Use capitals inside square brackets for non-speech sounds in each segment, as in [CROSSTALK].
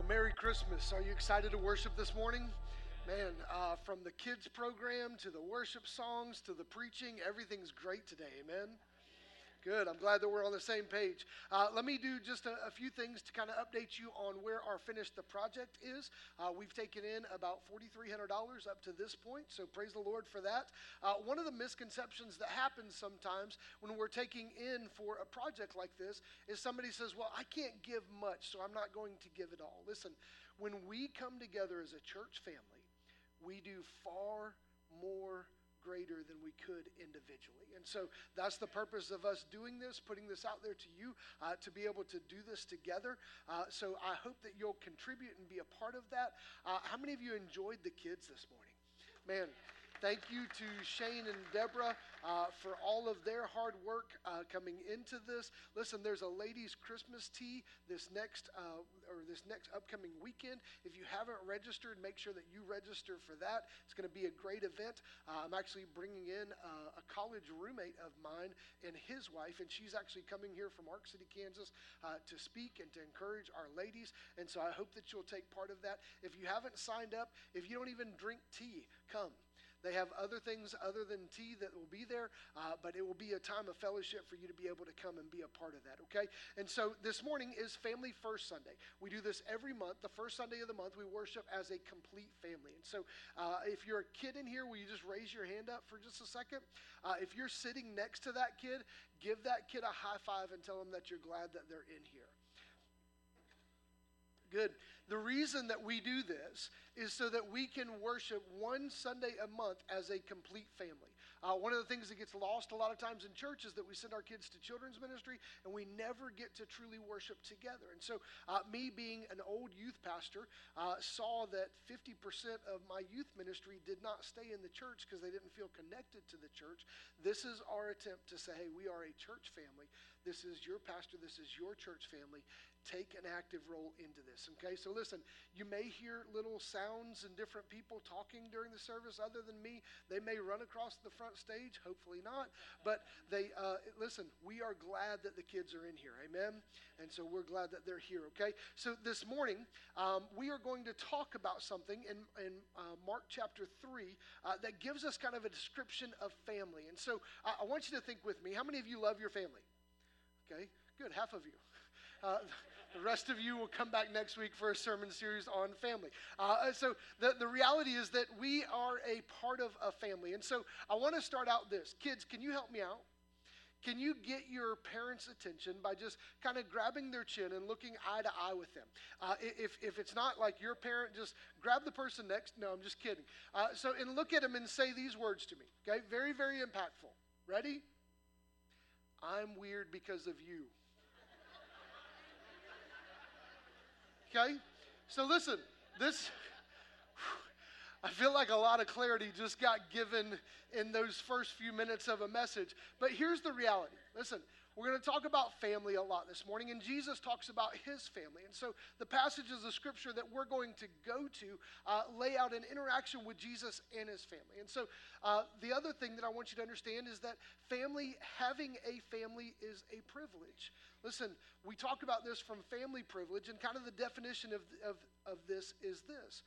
Well, Merry Christmas. Are you excited to worship this morning? Man, uh, from the kids' program to the worship songs to the preaching, everything's great today. Amen. Good. I'm glad that we're on the same page. Uh, let me do just a, a few things to kind of update you on where our finished the project is. Uh, we've taken in about $4,300 up to this point, so praise the Lord for that. Uh, one of the misconceptions that happens sometimes when we're taking in for a project like this is somebody says, Well, I can't give much, so I'm not going to give it all. Listen, when we come together as a church family, we do far more greater than we could individually. And so that's the purpose of us doing this, putting this out there to you uh, to be able to do this together. Uh, so I hope that you'll contribute and be a part of that. Uh, how many of you enjoyed the kids this morning? Man, Thank you to Shane and Deborah uh, for all of their hard work uh, coming into this. Listen, there's a ladies' Christmas tea this next uh, or this next upcoming weekend. If you haven't registered, make sure that you register for that. It's going to be a great event. Uh, I'm actually bringing in uh, a college roommate of mine and his wife, and she's actually coming here from Ark City, Kansas, uh, to speak and to encourage our ladies. And so I hope that you'll take part of that. If you haven't signed up, if you don't even drink tea, come. They have other things other than tea that will be there, uh, but it will be a time of fellowship for you to be able to come and be a part of that, okay? And so this morning is Family First Sunday. We do this every month. The first Sunday of the month, we worship as a complete family. And so uh, if you're a kid in here, will you just raise your hand up for just a second? Uh, if you're sitting next to that kid, give that kid a high five and tell them that you're glad that they're in here. Good. The reason that we do this is so that we can worship one Sunday a month as a complete family. Uh, one of the things that gets lost a lot of times in church is that we send our kids to children's ministry and we never get to truly worship together. And so, uh, me being an old youth pastor, uh, saw that 50% of my youth ministry did not stay in the church because they didn't feel connected to the church. This is our attempt to say, hey, we are a church family. This is your pastor, this is your church family take an active role into this. Okay, so listen, you may hear little sounds and different people talking during the service other than me. They may run across the front stage, hopefully not. But they, uh, listen, we are glad that the kids are in here. Amen. And so we're glad that they're here. Okay, so this morning um, we are going to talk about something in, in uh, Mark chapter 3 uh, that gives us kind of a description of family. And so I want you to think with me how many of you love your family? Okay, good, half of you. [LAUGHS] Uh, the rest of you will come back next week for a sermon series on family. Uh, so, the, the reality is that we are a part of a family. And so, I want to start out this. Kids, can you help me out? Can you get your parents' attention by just kind of grabbing their chin and looking eye to eye with them? Uh, if, if it's not like your parent, just grab the person next. No, I'm just kidding. Uh, so, and look at them and say these words to me. Okay? Very, very impactful. Ready? I'm weird because of you. Okay? So listen, this, [LAUGHS] I feel like a lot of clarity just got given in those first few minutes of a message. But here's the reality. Listen, we're going to talk about family a lot this morning, and Jesus talks about his family. And so the passages of scripture that we're going to go to uh, lay out an interaction with Jesus and his family. And so uh, the other thing that I want you to understand is that family, having a family, is a privilege. Listen, we talk about this from family privilege, and kind of the definition of, of, of this is this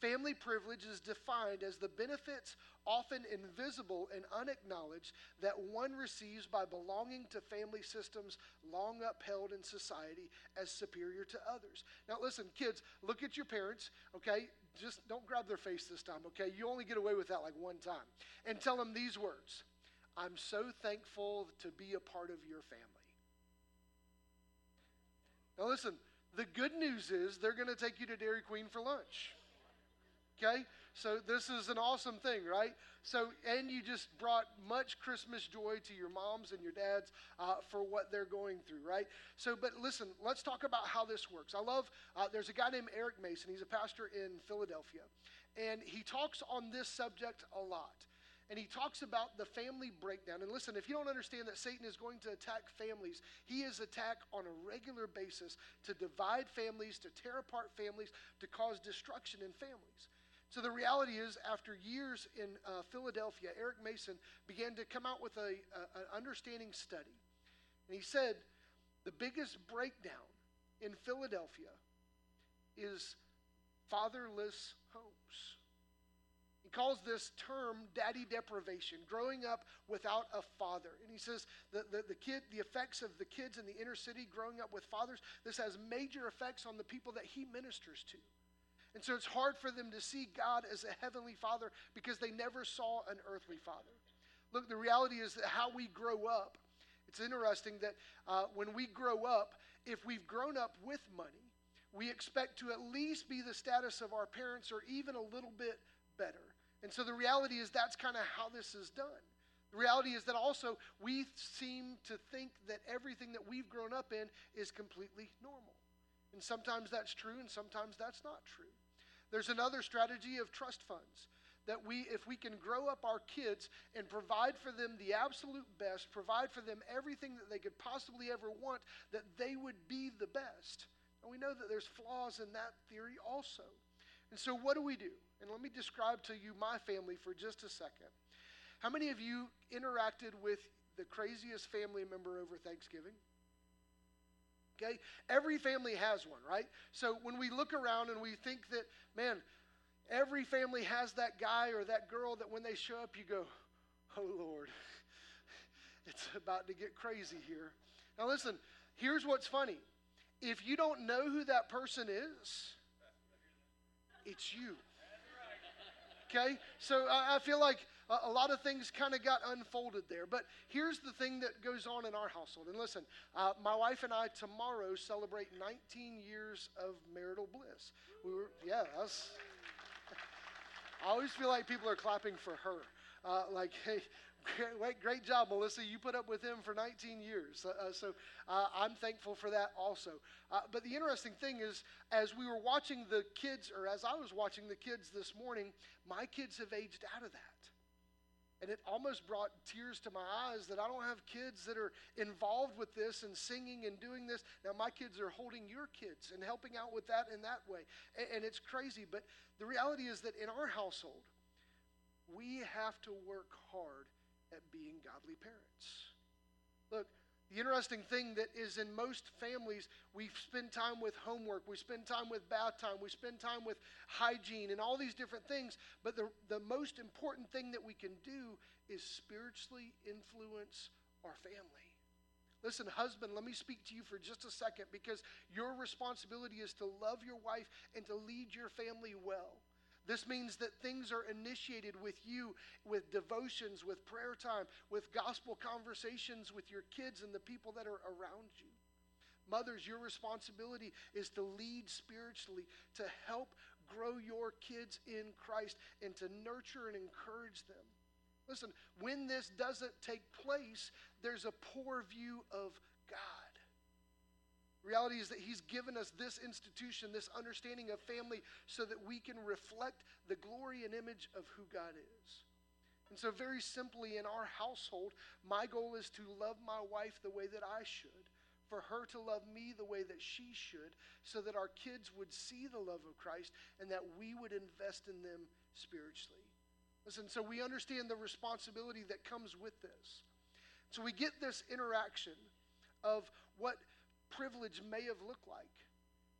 Family privilege is defined as the benefits, often invisible and unacknowledged, that one receives by belonging to family systems long upheld in society as superior to others. Now, listen, kids, look at your parents, okay? Just don't grab their face this time, okay? You only get away with that like one time. And tell them these words I'm so thankful to be a part of your family. Now, listen, the good news is they're going to take you to Dairy Queen for lunch. Okay? So this is an awesome thing, right? So, and you just brought much Christmas joy to your moms and your dads uh, for what they're going through, right? So, but listen, let's talk about how this works. I love, uh, there's a guy named Eric Mason. He's a pastor in Philadelphia. And he talks on this subject a lot and he talks about the family breakdown. And listen, if you don't understand that Satan is going to attack families, he is attack on a regular basis to divide families, to tear apart families, to cause destruction in families. So the reality is, after years in uh, Philadelphia, Eric Mason began to come out with a, a, an understanding study. And he said the biggest breakdown in Philadelphia is fatherless homes. He calls this term daddy deprivation, growing up without a father. And he says that the, the kid, the effects of the kids in the inner city growing up with fathers, this has major effects on the people that he ministers to. And so it's hard for them to see God as a heavenly father because they never saw an earthly father. Look, the reality is that how we grow up, it's interesting that uh, when we grow up, if we've grown up with money, we expect to at least be the status of our parents or even a little bit better. And so the reality is that's kind of how this is done. The reality is that also we seem to think that everything that we've grown up in is completely normal. And sometimes that's true and sometimes that's not true. There's another strategy of trust funds that we if we can grow up our kids and provide for them the absolute best, provide for them everything that they could possibly ever want, that they would be the best. And we know that there's flaws in that theory also. And so what do we do? And let me describe to you my family for just a second. How many of you interacted with the craziest family member over Thanksgiving? Okay? Every family has one, right? So when we look around and we think that, man, every family has that guy or that girl that when they show up, you go, oh Lord, [LAUGHS] it's about to get crazy here. Now listen, here's what's funny. If you don't know who that person is, it's you. Okay? So I, feel like a, lot of things kind of got unfolded there. But here's the thing that goes on in our household. And listen, uh, my wife and I tomorrow celebrate 19 years of marital bliss. We were, yeah. [LAUGHS] I always feel like people are clapping for her. Uh, like, [LAUGHS] hey, great, great job, Melissa. You put up with him for 19 years. Uh, uh, so uh, I'm thankful for that also. Uh, but the interesting thing is, as we were watching the kids, or as I was watching the kids this morning, my kids have aged out of that. And it almost brought tears to my eyes that I don't have kids that are involved with this and singing and doing this. Now, my kids are holding your kids and helping out with that in that way. And, and it's crazy. But the reality is that in our household, we have to work hard at being godly parents. Look, the interesting thing that is in most families, we spend time with homework, we spend time with bath time, we spend time with hygiene and all these different things. But the, the most important thing that we can do is spiritually influence our family. Listen, husband, let me speak to you for just a second because your responsibility is to love your wife and to lead your family well. This means that things are initiated with you, with devotions, with prayer time, with gospel conversations with your kids and the people that are around you. Mothers, your responsibility is to lead spiritually, to help grow your kids in Christ, and to nurture and encourage them. Listen, when this doesn't take place, there's a poor view of. Reality is that He's given us this institution, this understanding of family, so that we can reflect the glory and image of who God is. And so, very simply, in our household, my goal is to love my wife the way that I should, for her to love me the way that she should, so that our kids would see the love of Christ and that we would invest in them spiritually. Listen, so we understand the responsibility that comes with this. So we get this interaction of what privilege may have looked like.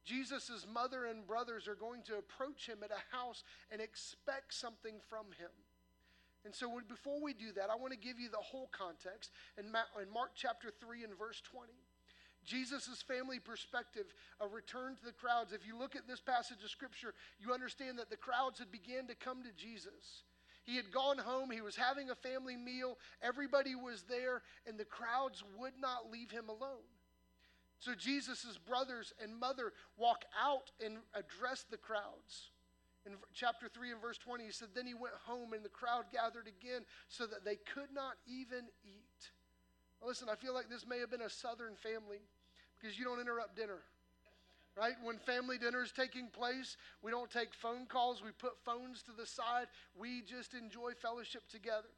Jesus' mother and brothers are going to approach him at a house and expect something from him. And so, before we do that, I want to give you the whole context. In Mark chapter 3 and verse 20, Jesus' family perspective, a return to the crowds. If you look at this passage of Scripture, you understand that the crowds had began to come to Jesus. He had gone home, he was having a family meal, everybody was there, and the crowds would not leave him alone. So Jesus' brothers and mother walk out and address the crowds. In chapter 3 and verse 20, he said, Then he went home and the crowd gathered again so that they could not even eat. Now listen, I feel like this may have been a southern family because you don't interrupt dinner. Right? When family dinner is taking place, we don't take phone calls, we put phones to the side, we just enjoy fellowship together.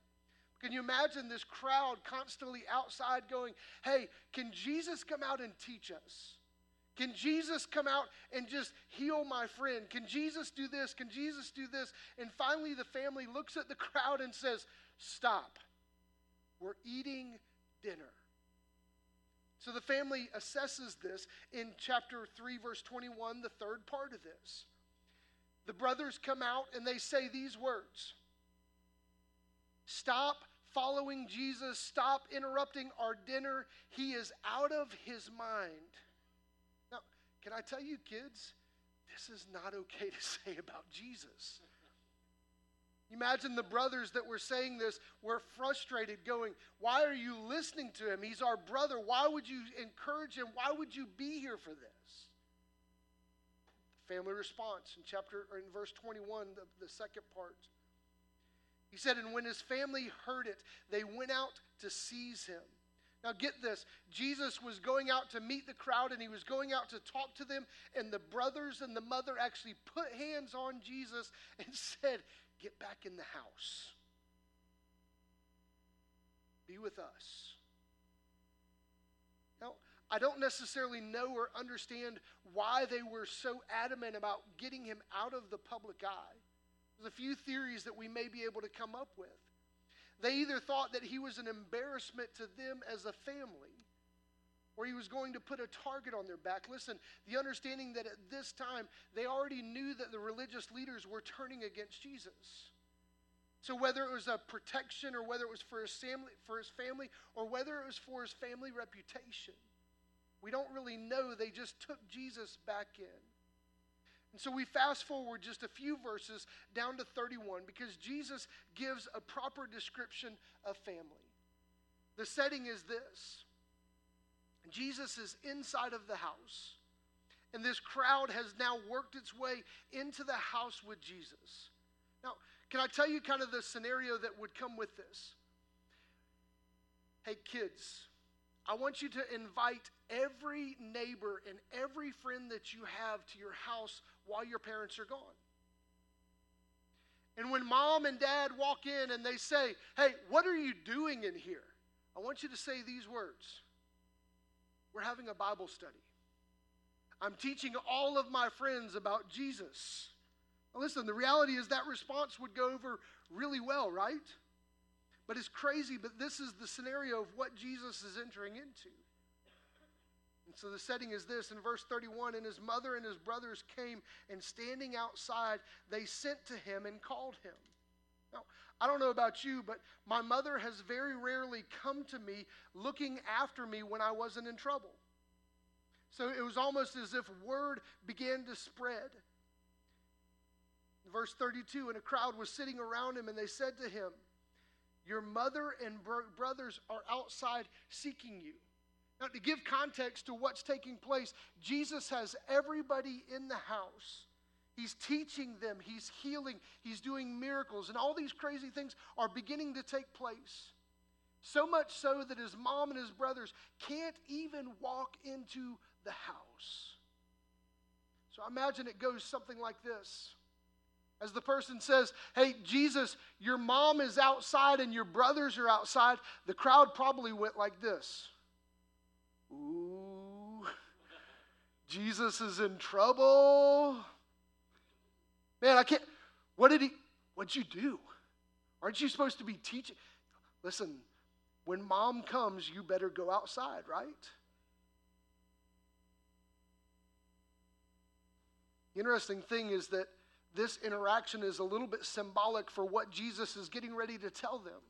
Can you imagine this crowd constantly outside going, Hey, can Jesus come out and teach us? Can Jesus come out and just heal my friend? Can Jesus do this? Can Jesus do this? And finally, the family looks at the [LAUGHS] crowd and says, Stop. We're eating dinner. So the family assesses this in chapter 3, verse 21, the third part of this. The brothers come out and they say these words Stop following Jesus, stop interrupting our dinner. He is out of his mind. Now, can I tell you, kids, this is not okay [LAUGHS] to say about Jesus. Imagine the brothers that were saying this were frustrated, going, Why are you listening to him? He's our brother. Why would you encourage him? Why would you be here for this? Family response in chapter or in verse 21, the, the second part. He said, And when his family heard it, they went out to seize him. Now, get this Jesus was going out to meet the crowd and he was going out to talk to them, and the brothers and the mother actually put hands on Jesus and [LAUGHS] said, Get back in the house. Be with us. Now, I don't necessarily know or understand why they were so adamant about getting him out of the public eye. There's a few theories that we may be able to come up with. They either thought that he was an embarrassment to them as a family, or he was going to put a target on their back. Listen, the understanding that at this time they already knew that the religious leaders were turning against Jesus. So whether it was a protection or whether it was for his family, for his family or whether it was for his family reputation, we don't really know. They just took Jesus back in. And so we fast forward just a few verses down to 31 because Jesus gives a proper description of family. The setting is this Jesus is inside of the house, and this crowd has now worked its way into the house with Jesus. Now, can I tell you kind of the scenario that would come with this? Hey, kids, I want you to invite every neighbor and every friend that you have to your house while your parents are gone. And when mom and dad walk in and they say, Hey, what are you doing in here? I want you to say these words We're having a Bible study. I'm teaching all of my friends about Jesus. Now listen, the reality is that response would go over really well, right? But it's crazy, but this is the scenario of what Jesus is entering into. And so the setting is this in verse 31 and his mother and his brothers came, and standing outside, they sent to him and called him. Now, I don't know about you, but my mother has very rarely come to me looking after me when I wasn't in trouble. So it was almost as if word began to spread. Verse 32 And a crowd was sitting around him, and they said to him, Your mother and bro- brothers are outside seeking you. Now, to give context to what's taking place, Jesus has everybody in the house. He's teaching them, he's healing, he's doing miracles, and all these crazy things are beginning to take place. So much so that his mom and his brothers can't even walk into the house. So I imagine it goes something like this. As the person says, Hey, Jesus, your mom is outside and your brothers are outside, the crowd probably went like this. Jesus is in trouble. Man, I can't. What did he, what'd you do? Aren't you supposed to be teaching? Listen, when mom comes, you better go outside, right? The interesting thing is that this interaction is a little bit symbolic for what Jesus is getting ready to tell them.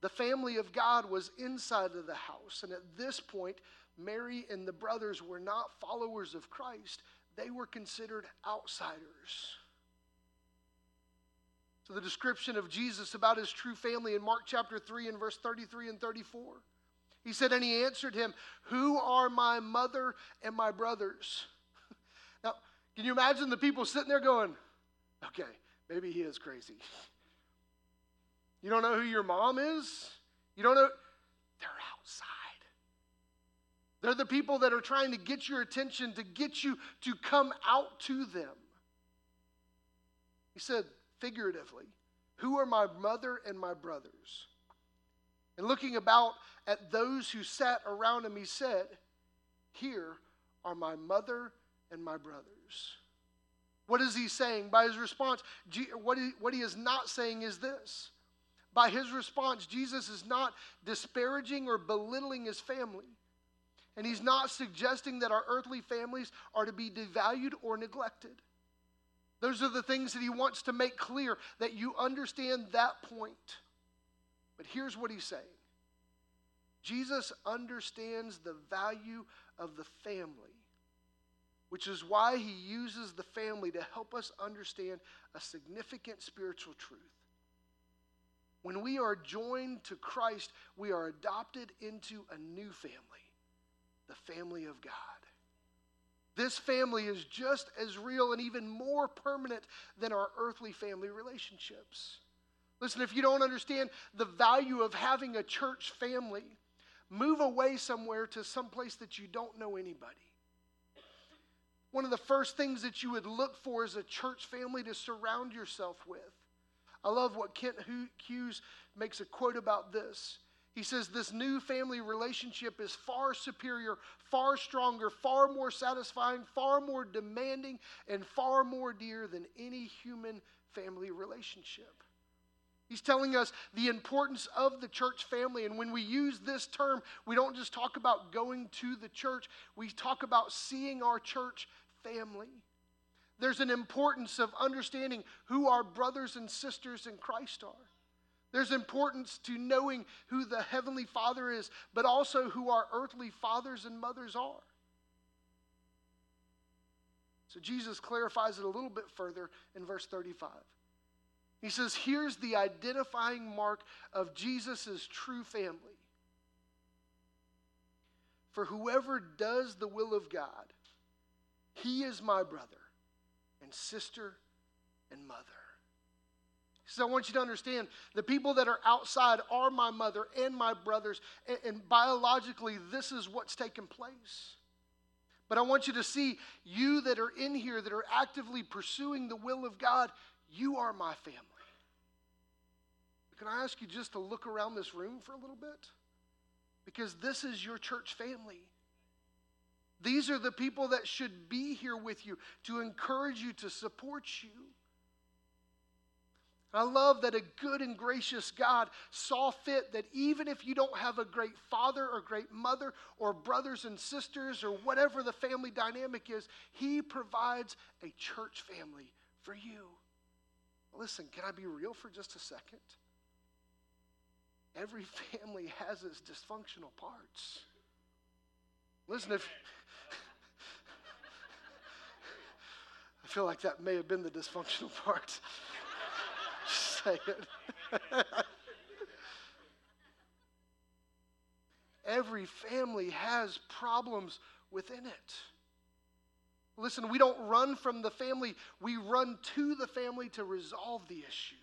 The family of God was inside of the house. And at this point, Mary and the brothers were not followers of Christ, they were considered outsiders. So, the description of Jesus about his true family in Mark chapter 3 and verse 33 and 34. He said, And he answered him, Who are my mother and my brothers? [LAUGHS] now, can you imagine the people sitting there going, Okay, maybe he is crazy. [LAUGHS] You don't know who your mom is? You don't know? They're outside. They're the people that are trying to get your attention, to get you to come out to them. He said, figuratively, Who are my mother and my brothers? And looking about at those who sat around him, he said, Here are my mother and my brothers. What is he saying? By his response, what he, is not saying is this by his response, Jesus is not disparaging or belittling his family. And he's not suggesting that our earthly families are to be devalued or neglected. Those are the things that he wants to make clear that you understand that point. But here's what he's saying Jesus understands the value of the family, which is why he uses the family to help us understand a significant spiritual truth. When we are joined to Christ, we are adopted into a new family, the family of God. This family is just as real and even more permanent than our earthly family relationships. Listen, if you don't understand the value of having a church family, move away somewhere to someplace that you don't know anybody. One of the first things that you would look for is a church family to surround yourself with. I love what Kent Hughes makes a quote about this. He says, This new family relationship is far superior, far stronger, far more satisfying, far more demanding, and far more dear than any human family relationship. He's telling us the importance of the church family. And when we use this term, we don't just talk about going to the church, we talk about seeing our church family. There's an importance of understanding who our brothers and sisters in Christ are. There's importance to knowing who the Heavenly Father is, but also who our earthly fathers and mothers are. So Jesus clarifies it a little bit further in verse 35. He says, Here's the identifying mark of Jesus' true family. For whoever does the will of God, he is my brother and sister and mother. So I want you to understand the people that are outside are my mother and my brothers, and, and biologically, this is what's taken place. But I want you to see you that are in here that are actively pursuing the will of God, you are my family. Can I ask you just to look around this room for a little bit? Because this is your church family. These are the people that should be here with you to encourage you, to support you. I love that a good and gracious God saw fit that even if you don't have a great father or great mother or brothers and sisters or whatever the family dynamic is, He provides a church family for you. Listen, can I be real for just a second? Every [LAUGHS] family has its dysfunctional parts. Listen, if [LAUGHS] I feel like that may have been the dysfunctional [LAUGHS] part. Say [LAUGHS] it. Every family has problems within it. Listen, we don't run from the family, we run to the family to resolve the issues.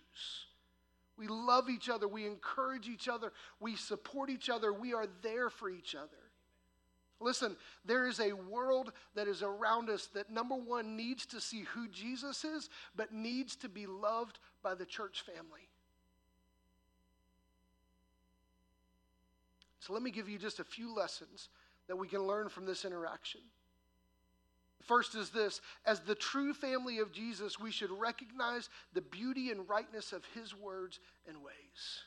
We love each other. We encourage each other. We support each other. We are there for each other. Listen, there is a world that is around us that, number one, needs to see who Jesus is, but needs to be loved by the church family. So, let me give you just a few lessons that we can learn from this interaction. First is this as the true family of Jesus, we should recognize the beauty and rightness of his words and ways.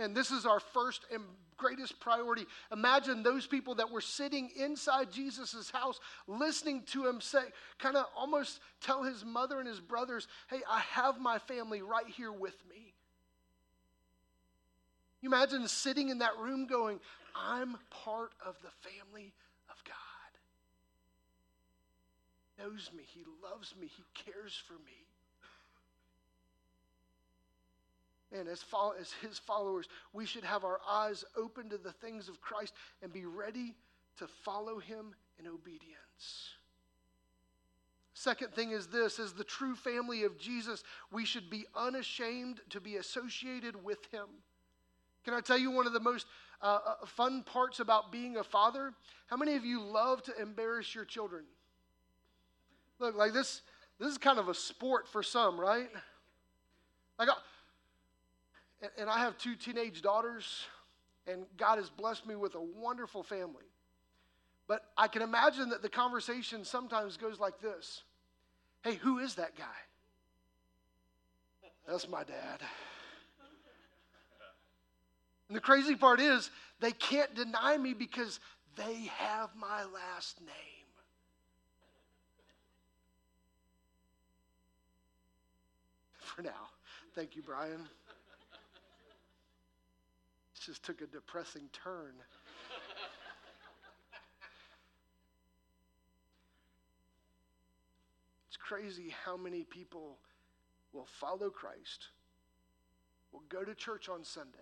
And this is our first and greatest priority. Imagine those people that were sitting inside Jesus' house listening to him say, kind of almost tell his mother and his brothers, hey, I have my family right here with me. You imagine sitting in that room going, I'm part of the family of God. He knows me, He loves me, He cares for me. And as, as His followers, we should have our eyes open to the things of Christ and be ready to follow Him in obedience. Second thing is this as the true family of Jesus, we should be unashamed to be associated with Him. Can I tell you one of the most uh, uh fun parts about being a father? How many of you love to embarrass your children? Look, like this, this is kind of a sport for some, right? Like, and I have two teenage daughters, and God has blessed me with a wonderful family. But I can imagine that the conversation sometimes goes like this Hey, who is that guy? That's my dad. And the crazy part is, they can't deny me because they have my last name. For now. Thank you, Brian. Just took a depressing turn. it's crazy how many people will follow Christ, will go to church on Sunday,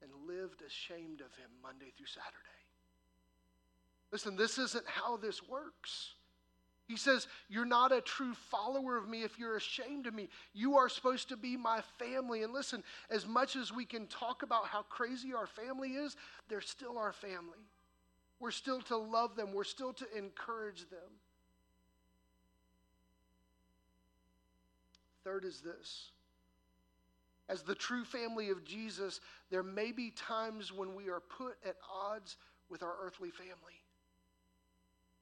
and lived ashamed of him Monday through Saturday. Listen, this isn't how this works. He says, You're not a true follower of me if you're ashamed of me. You are supposed to be my family. And listen, as much as we can talk about how crazy our family is, they're still our family. We're still to love them, we're still to encourage them. Third is this as the true family of Jesus, there may be times when we are put at odds with our earthly family.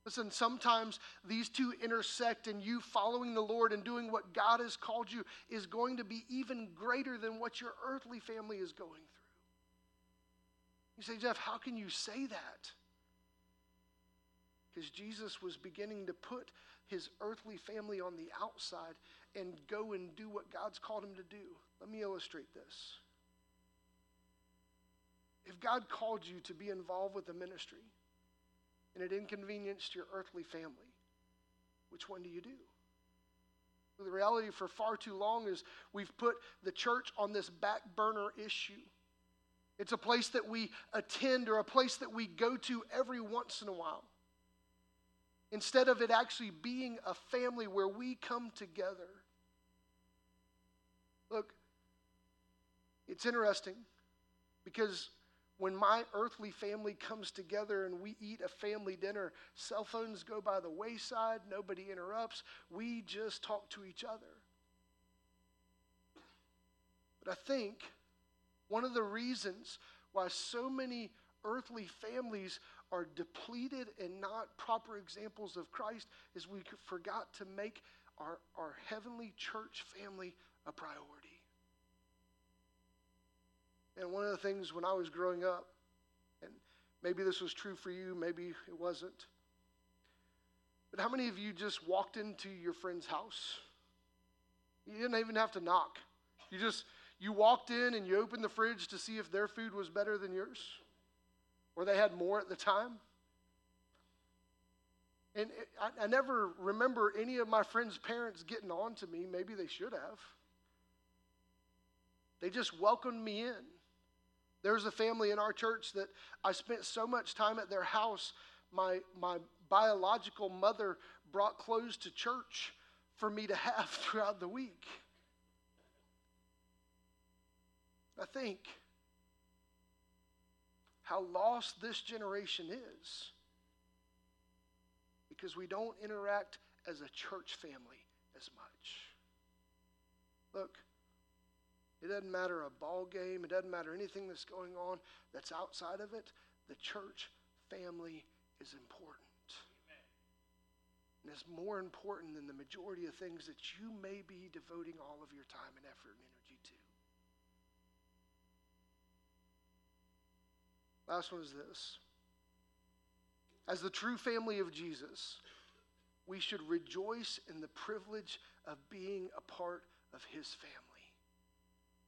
Listen, sometimes these two intersect, and you following the Lord and doing what God has called you is going to be even greater than what your earthly family is going through. You say, Jeff, how can you say that? Because Jesus was beginning to put his earthly family on the outside and go and do what God's called him to do. Let me illustrate this. If God called you to be involved with a ministry, and it inconvenienced your earthly family, which one do you do? The reality for far too long is we've put the church on this back burner issue. It's a place that we attend or a place that we go to every once in a while. Instead of it actually being a family where we come together. Look, it's interesting because when my earthly family comes together and we eat a family dinner, cell phones go by the wayside, nobody interrupts, we just talk to each other. But I think one of the reasons why so many earthly families are depleted and not proper examples of Christ is we forgot to make our, our heavenly church family a priority. And one of the things when I was growing up, and maybe this was true for you, maybe it wasn't, but how many of you just walked into your friend's house? You didn't even have to knock. You just you walked in and you opened the fridge to see if their food was better than yours or they had more at the time. And it, I, I never remember any of my friends' parents getting on to me. Maybe they should have. They just welcomed me in. There was a family in our church that I spent so much time at their house. My, my biological mother brought clothes to church for me to have [LAUGHS] throughout the week. I think how lost this generation is because we don't interact as a church family as much. Look, it doesn't matter a ball game. It doesn't matter anything that's going on that's outside of it. The church family is important. Amen. And it's more important than the majority of things that you may be devoting all of your time and effort and energy to. Last one is this. As the true family of Jesus, we should rejoice in the privilege of being a part of his family.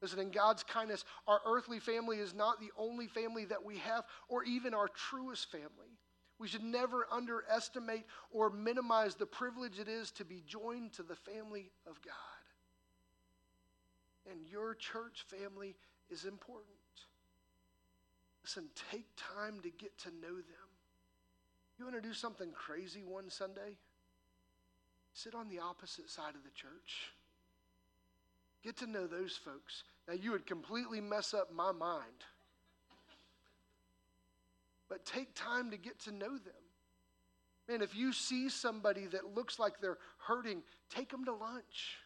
Listen, in God's kindness, our earthly family is not the only family that we have, or even our truest family. We should never underestimate or minimize the privilege it is to be joined to the family of God. And your church family is important. Listen, take time to get to know them. You want to do something crazy one Sunday? Sit on the opposite side of the church. Get to know those folks. Now, you would completely mess up my mind. But take time to get to know them. Man, if you see somebody that looks like they're hurting, take them to lunch.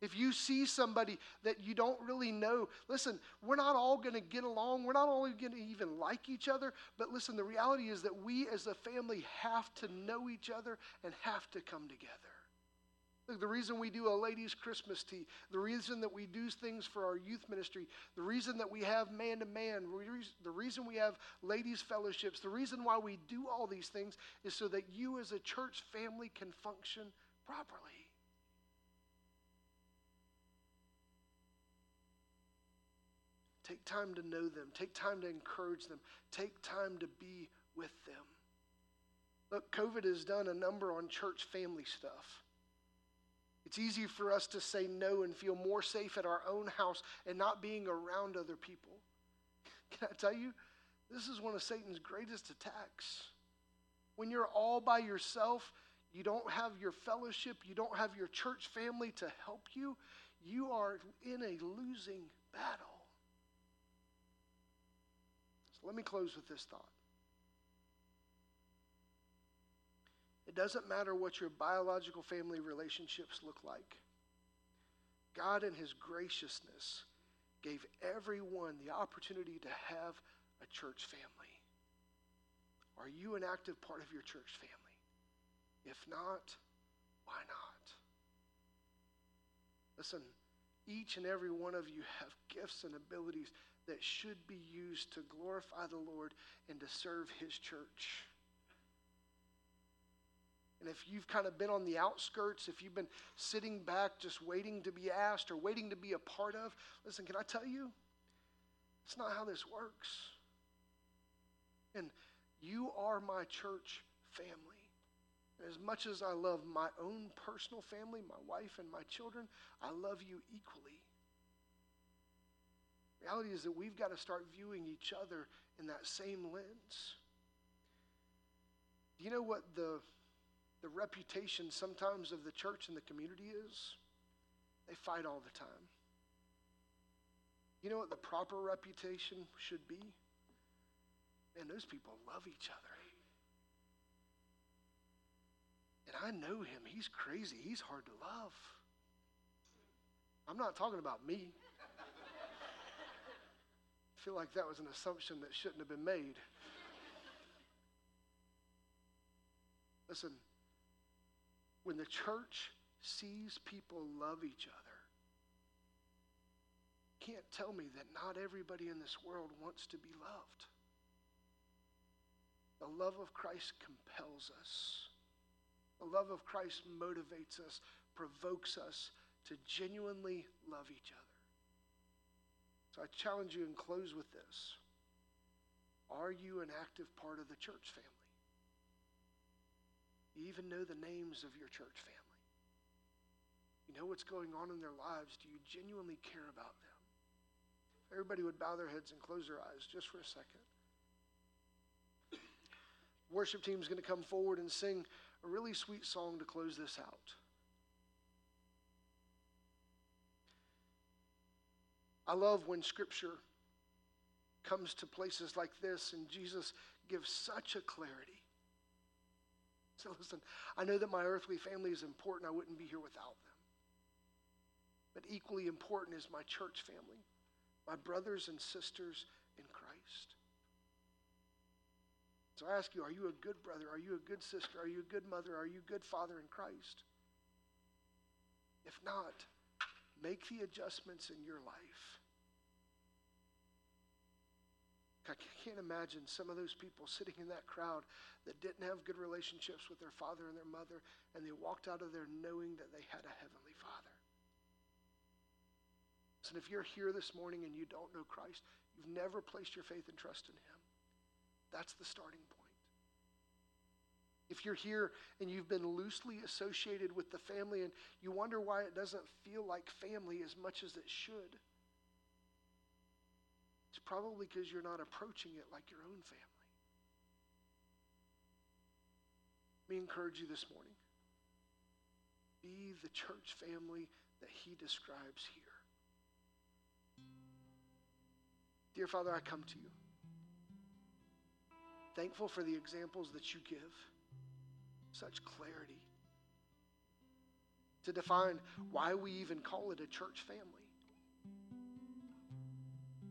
If you see somebody that you don't really know, listen, we're not all going to get along. We're not only going to even like each other, but listen, the reality is that we as a family have to know each other and have to come together. Look, the reason we do a ladies' Christmas tea, the reason that we do things for our youth ministry, the reason that we have man to man, the reason we have ladies' fellowships, the reason why we do all these things is so that you as a church family can function properly. Take time to know them, take time to encourage them, take time to be with them. Look, COVID has done a number on church family stuff. It's easy for us to say no and feel more safe at our own house and not being around other people. [LAUGHS] Can I tell you, this is one of Satan's greatest attacks. When you're all by yourself, you don't have your fellowship, you don't have your church family to help you, you are in a losing battle. So let me close with this thought. It doesn't matter what your biological family relationships look like. God, in His graciousness, gave everyone the opportunity to have a church family. Are you an active part of your church family? If not, why not? Listen, each and every one of you have gifts and abilities that should be used to glorify the Lord and to serve His church. And if you've kind of been on the outskirts, if you've been sitting back just waiting to be asked or waiting to be a part of, listen, can I tell you? It's not how this works. And you are my church family. And as much as I love my own personal family, my wife and my children, I love you equally. reality is that we've got to start viewing each other in that same lens. Do you know what the the reputation sometimes of the church and the community is? They fight all the time. You know what the proper reputation should be? Man, those people love each other. And I know him. He's crazy. He's hard to love. I'm not talking about me. I feel like that was an assumption that shouldn't have been made. Listen, when the church sees people love each other, can't tell me that not everybody in this world wants to be loved. The love of Christ compels us. The love of Christ motivates us, provokes us to genuinely love each other. So I challenge you and close with this. Are you an active part of the church family? You even know the names of your church family. You know what's going on in their lives. Do you genuinely care about them? Everybody would bow their heads and close their eyes just for a second. [CLEARS THROAT] Worship team is going to come forward and sing a really sweet song to close this out. I love when scripture comes to places like this and Jesus gives such a clarity. [LAUGHS] So listen, I know that my earthly family is important. I wouldn't be here without them. But equally important is my church family, my brothers and sisters in Christ. So I ask you, are you a good brother? Are you a good sister? Are you a good mother? Are you a good father in Christ? If not, make the adjustments in your life. I can't imagine some of those people sitting in that crowd that didn't have good relationships with their father and their mother, and they walked out of there knowing that they had a heavenly father. And if you're here this morning and you don't know Christ, you've never placed your faith and trust in Him, that's the starting point. If you're here and you've been loosely associated with the family and you wonder why it doesn't feel like family as much as it should, it's probably because you're not approaching it like your own family. Let me encourage you this morning. Be the church family that he describes here. Dear Father, I come to you. Thankful for the examples that you give. Such clarity. To define why we even call it a church family.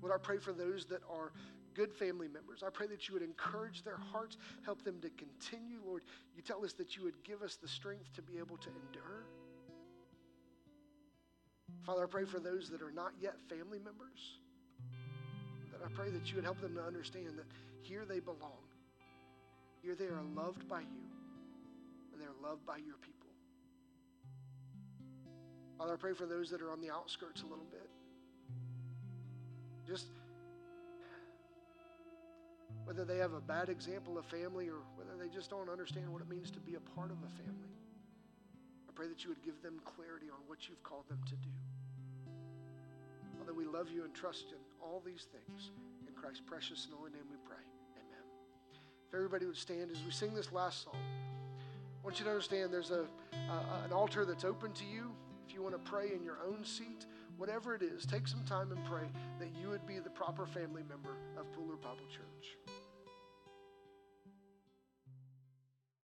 Lord, I pray for those that are good family members. I pray that you would encourage their hearts, help them to continue. Lord, you tell us that you would give us the strength to be able to endure. Father, I pray for those that are not yet family members, that I pray that you would help them to understand that here they belong. Here they are loved by you, and they're loved by your people. Father, I pray for those that are on the outskirts a little bit. Just whether they have a bad example of family or whether they just don't understand what it means to be a part of a family. I pray that you would give them clarity on what you've called them to do. Father, we love you and trust in all these things. In Christ's precious and holy name we pray. Amen. If everybody would stand as we sing this last song, I want you to understand there's a, an altar that's open to you. If you want to pray in your own seat, whatever it is, take some time and pray that you would be the proper family member of Pooler Bible Church.